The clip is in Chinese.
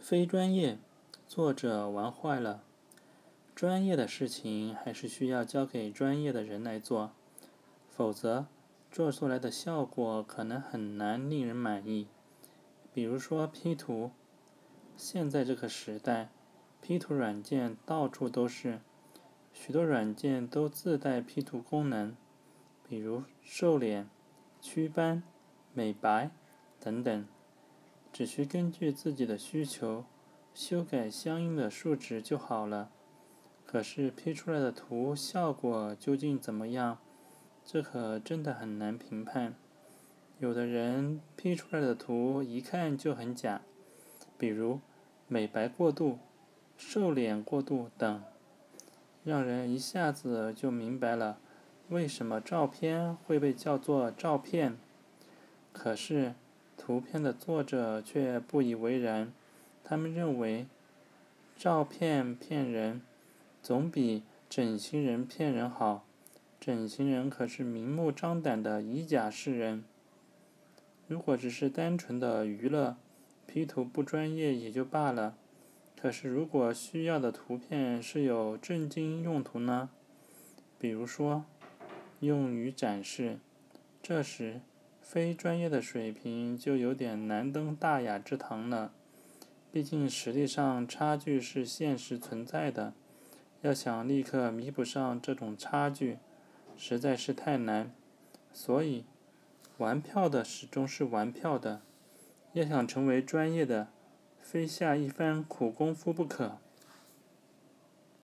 非专业，作者玩坏了。专业的事情还是需要交给专业的人来做，否则做出来的效果可能很难令人满意。比如说 P 图，现在这个时代，P 图软件到处都是，许多软件都自带 P 图功能，比如瘦脸、祛斑、美白等等。只需根据自己的需求修改相应的数值就好了。可是 P 出来的图效果究竟怎么样？这可真的很难评判。有的人 P 出来的图一看就很假，比如美白过度、瘦脸过度等，让人一下子就明白了为什么照片会被叫做照片。可是。图片的作者却不以为然，他们认为，照片骗人，总比整形人骗人好。整形人可是明目张胆的以假示人。如果只是单纯的娱乐，P 图不专业也就罢了。可是如果需要的图片是有正经用途呢？比如说，用于展示，这时。非专业的水平就有点难登大雅之堂了，毕竟实力上差距是现实存在的，要想立刻弥补上这种差距，实在是太难。所以，玩票的始终是玩票的，要想成为专业的，非下一番苦功夫不可。